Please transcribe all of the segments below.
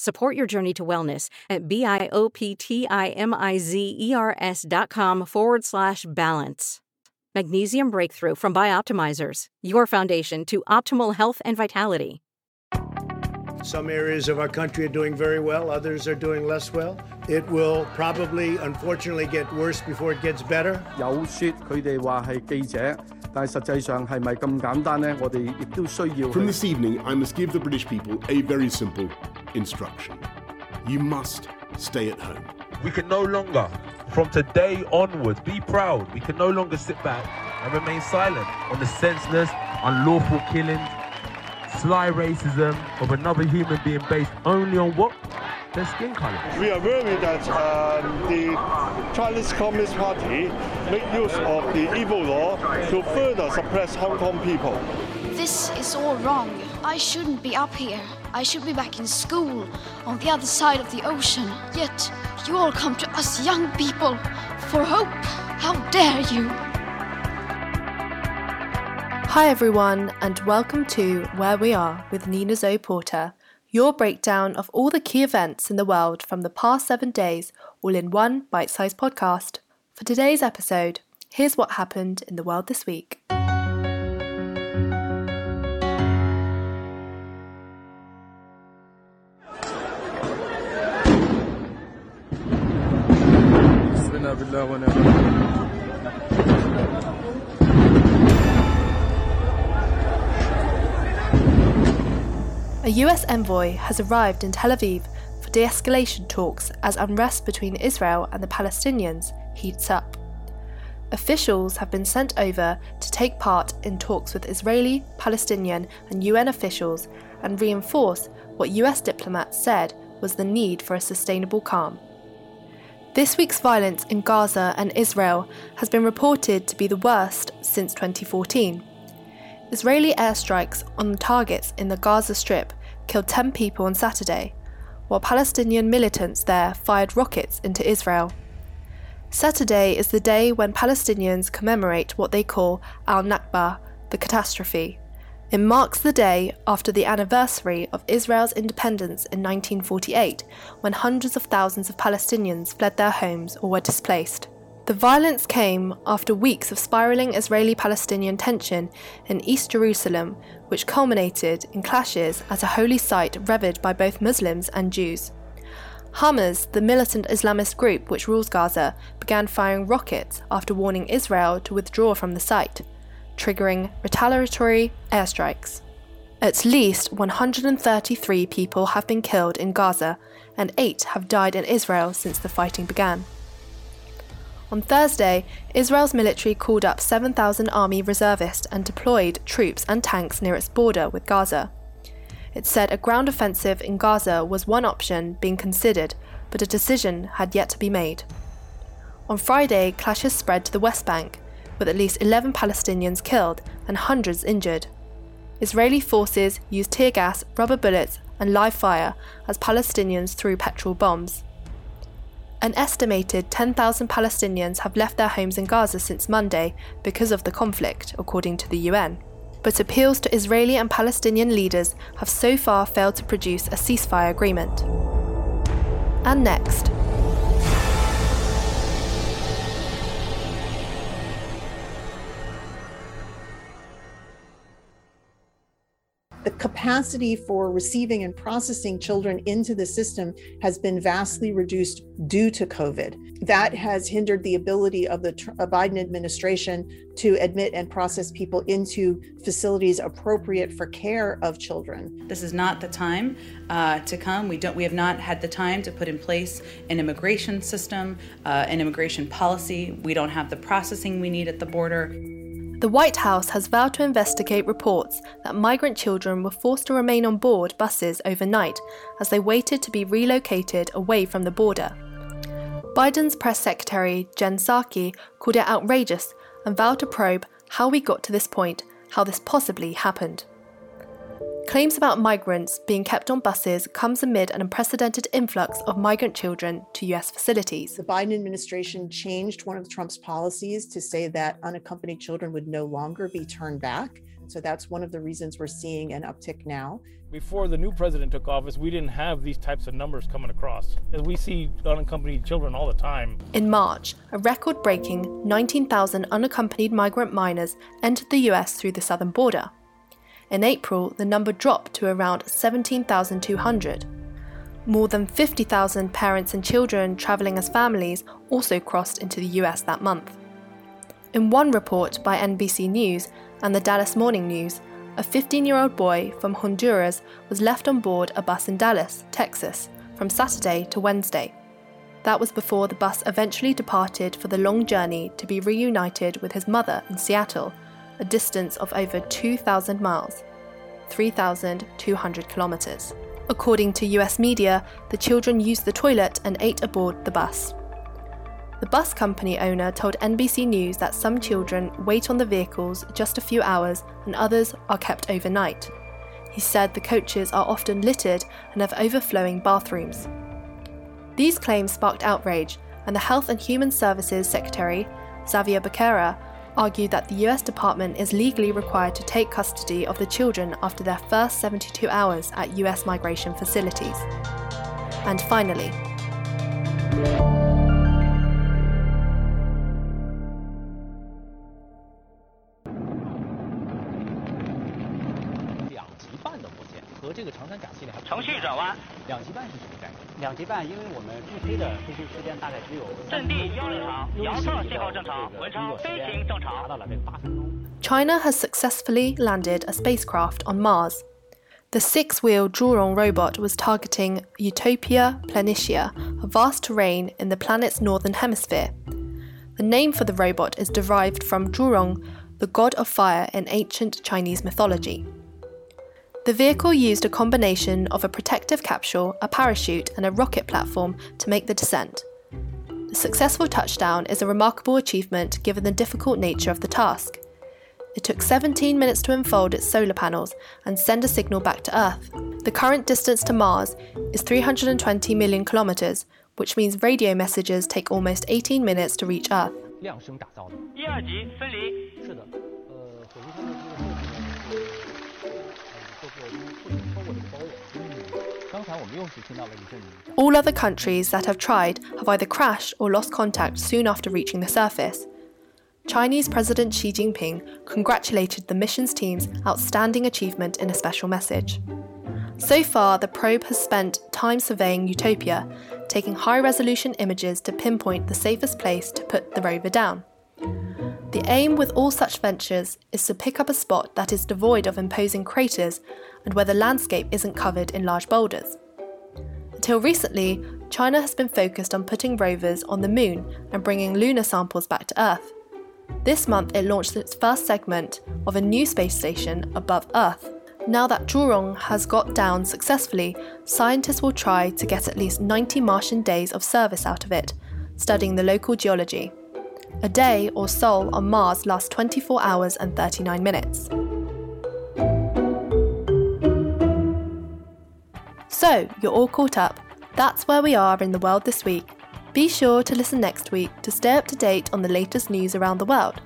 Support your journey to wellness at B-I-O-P-T-I-M-I-Z-E-R-S dot com forward slash balance. Magnesium Breakthrough from Bioptimizers, your foundation to optimal health and vitality. Some areas of our country are doing very well, others are doing less well. It will probably, unfortunately, get worse before it gets better. 有说佢哋话系记者，但系实际上系咪咁简单呢？我哋亦都需要去 From this evening, I must give the British people a very simple instruction. You must stay at home. We can no longer, from today onwards, be proud. We can no longer sit back and remain silent on the senseless, unlawful killings, sly racism of another human being based only on what? Their skin color. We are worried that um, the Chinese Communist Party make use of the evil law to further suppress Hong Kong people. This is all wrong. I shouldn't be up here. I should be back in school on the other side of the ocean. Yet you all come to us young people for hope. How dare you? Hi, everyone, and welcome to Where We Are with Nina Zoe Porter, your breakdown of all the key events in the world from the past seven days, all in one bite sized podcast. For today's episode, here's what happened in the world this week. A US envoy has arrived in Tel Aviv for de escalation talks as unrest between Israel and the Palestinians heats up. Officials have been sent over to take part in talks with Israeli, Palestinian, and UN officials and reinforce what US diplomats said was the need for a sustainable calm. This week's violence in Gaza and Israel has been reported to be the worst since 2014. Israeli airstrikes on targets in the Gaza Strip killed 10 people on Saturday, while Palestinian militants there fired rockets into Israel. Saturday is the day when Palestinians commemorate what they call Al Nakba, the catastrophe. It marks the day after the anniversary of Israel's independence in 1948, when hundreds of thousands of Palestinians fled their homes or were displaced. The violence came after weeks of spiraling Israeli Palestinian tension in East Jerusalem, which culminated in clashes at a holy site revered by both Muslims and Jews. Hamas, the militant Islamist group which rules Gaza, began firing rockets after warning Israel to withdraw from the site, triggering retaliatory airstrikes. At least 133 people have been killed in Gaza, and eight have died in Israel since the fighting began. On Thursday, Israel's military called up 7,000 army reservists and deployed troops and tanks near its border with Gaza. It said a ground offensive in Gaza was one option being considered, but a decision had yet to be made. On Friday, clashes spread to the West Bank, with at least 11 Palestinians killed and hundreds injured. Israeli forces used tear gas, rubber bullets, and live fire as Palestinians threw petrol bombs. An estimated 10,000 Palestinians have left their homes in Gaza since Monday because of the conflict, according to the UN. But appeals to Israeli and Palestinian leaders have so far failed to produce a ceasefire agreement. And next, the capacity for receiving and processing children into the system has been vastly reduced due to COVID. That has hindered the ability of the Biden administration to admit and process people into facilities appropriate for care of children. This is not the time uh, to come. We don't. We have not had the time to put in place an immigration system, uh, an immigration policy. We don't have the processing we need at the border. The White House has vowed to investigate reports that migrant children were forced to remain on board buses overnight as they waited to be relocated away from the border. Biden's press secretary, Jen Psaki, called it outrageous and vowed to probe how we got to this point, how this possibly happened. Claims about migrants being kept on buses comes amid an unprecedented influx of migrant children to US facilities. The Biden administration changed one of Trump's policies to say that unaccompanied children would no longer be turned back. So that's one of the reasons we're seeing an uptick now. Before the new president took office, we didn't have these types of numbers coming across. As we see unaccompanied children all the time. In March, a record breaking 19,000 unaccompanied migrant minors entered the US through the southern border. In April, the number dropped to around 17,200. More than 50,000 parents and children travelling as families also crossed into the US that month. In one report by NBC News and the Dallas Morning News, a 15 year old boy from Honduras was left on board a bus in Dallas, Texas, from Saturday to Wednesday. That was before the bus eventually departed for the long journey to be reunited with his mother in Seattle a distance of over 2,000 miles, 3,200 kilometres. According to US media, the children used the toilet and ate aboard the bus. The bus company owner told NBC News that some children wait on the vehicles just a few hours and others are kept overnight. He said the coaches are often littered and have overflowing bathrooms. These claims sparked outrage, and the Health and Human Services Secretary, Xavier Becerra, argued that the US Department is legally required to take custody of the children after their first 72 hours at US migration facilities. And finally, China has successfully landed a spacecraft on Mars. The six wheel Zhurong robot was targeting Utopia Planitia, a vast terrain in the planet's northern hemisphere. The name for the robot is derived from Zhurong, the god of fire in ancient Chinese mythology. The vehicle used a combination of a protective capsule, a parachute, and a rocket platform to make the descent. The successful touchdown is a remarkable achievement given the difficult nature of the task. It took 17 minutes to unfold its solar panels and send a signal back to Earth. The current distance to Mars is 320 million kilometers, which means radio messages take almost 18 minutes to reach Earth. All other countries that have tried have either crashed or lost contact soon after reaching the surface. Chinese President Xi Jinping congratulated the mission's team's outstanding achievement in a special message. So far, the probe has spent time surveying Utopia, taking high resolution images to pinpoint the safest place to put the rover down. The aim with all such ventures is to pick up a spot that is devoid of imposing craters and where the landscape isn't covered in large boulders. Until recently, China has been focused on putting rovers on the moon and bringing lunar samples back to Earth. This month, it launched its first segment of a new space station above Earth. Now that Zhurong has got down successfully, scientists will try to get at least 90 Martian days of service out of it, studying the local geology. A day or sol on Mars lasts 24 hours and 39 minutes. So, you're all caught up. That's where we are in the world this week. Be sure to listen next week to stay up to date on the latest news around the world.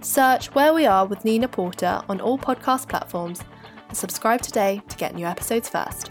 Search Where We Are with Nina Porter on all podcast platforms and subscribe today to get new episodes first.